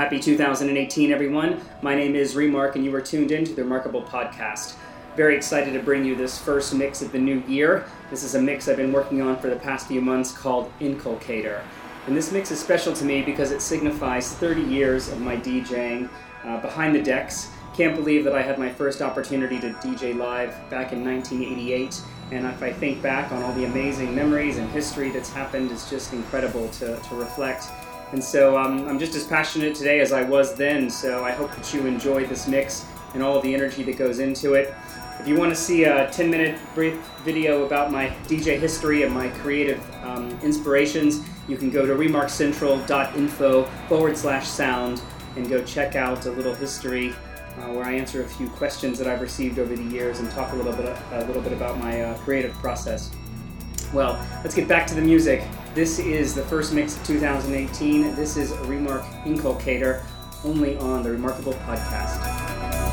happy 2018, everyone. My name is Remark, and you are tuned in to the Remarkable Podcast. Very excited to bring you this first mix of the new year. This is a mix I've been working on for the past few months called Inculcator. And this mix is special to me because it signifies 30 years of my DJing uh, behind the decks. Can't believe that I had my first opportunity to DJ live back in 1988. And if I think back on all the amazing memories and history that's happened, it's just incredible to, to reflect. And so um, I'm just as passionate today as I was then. So I hope that you enjoy this mix and all of the energy that goes into it. If you want to see a 10 minute brief video about my DJ history and my creative um, inspirations, you can go to remarkcentral.info forward slash sound and go check out a little history uh, where I answer a few questions that I've received over the years and talk a little bit, a little bit about my uh, creative process. Well, let's get back to the music. This is the first mix of 2018. This is a Remark Inculcator, only on the Remarkable Podcast.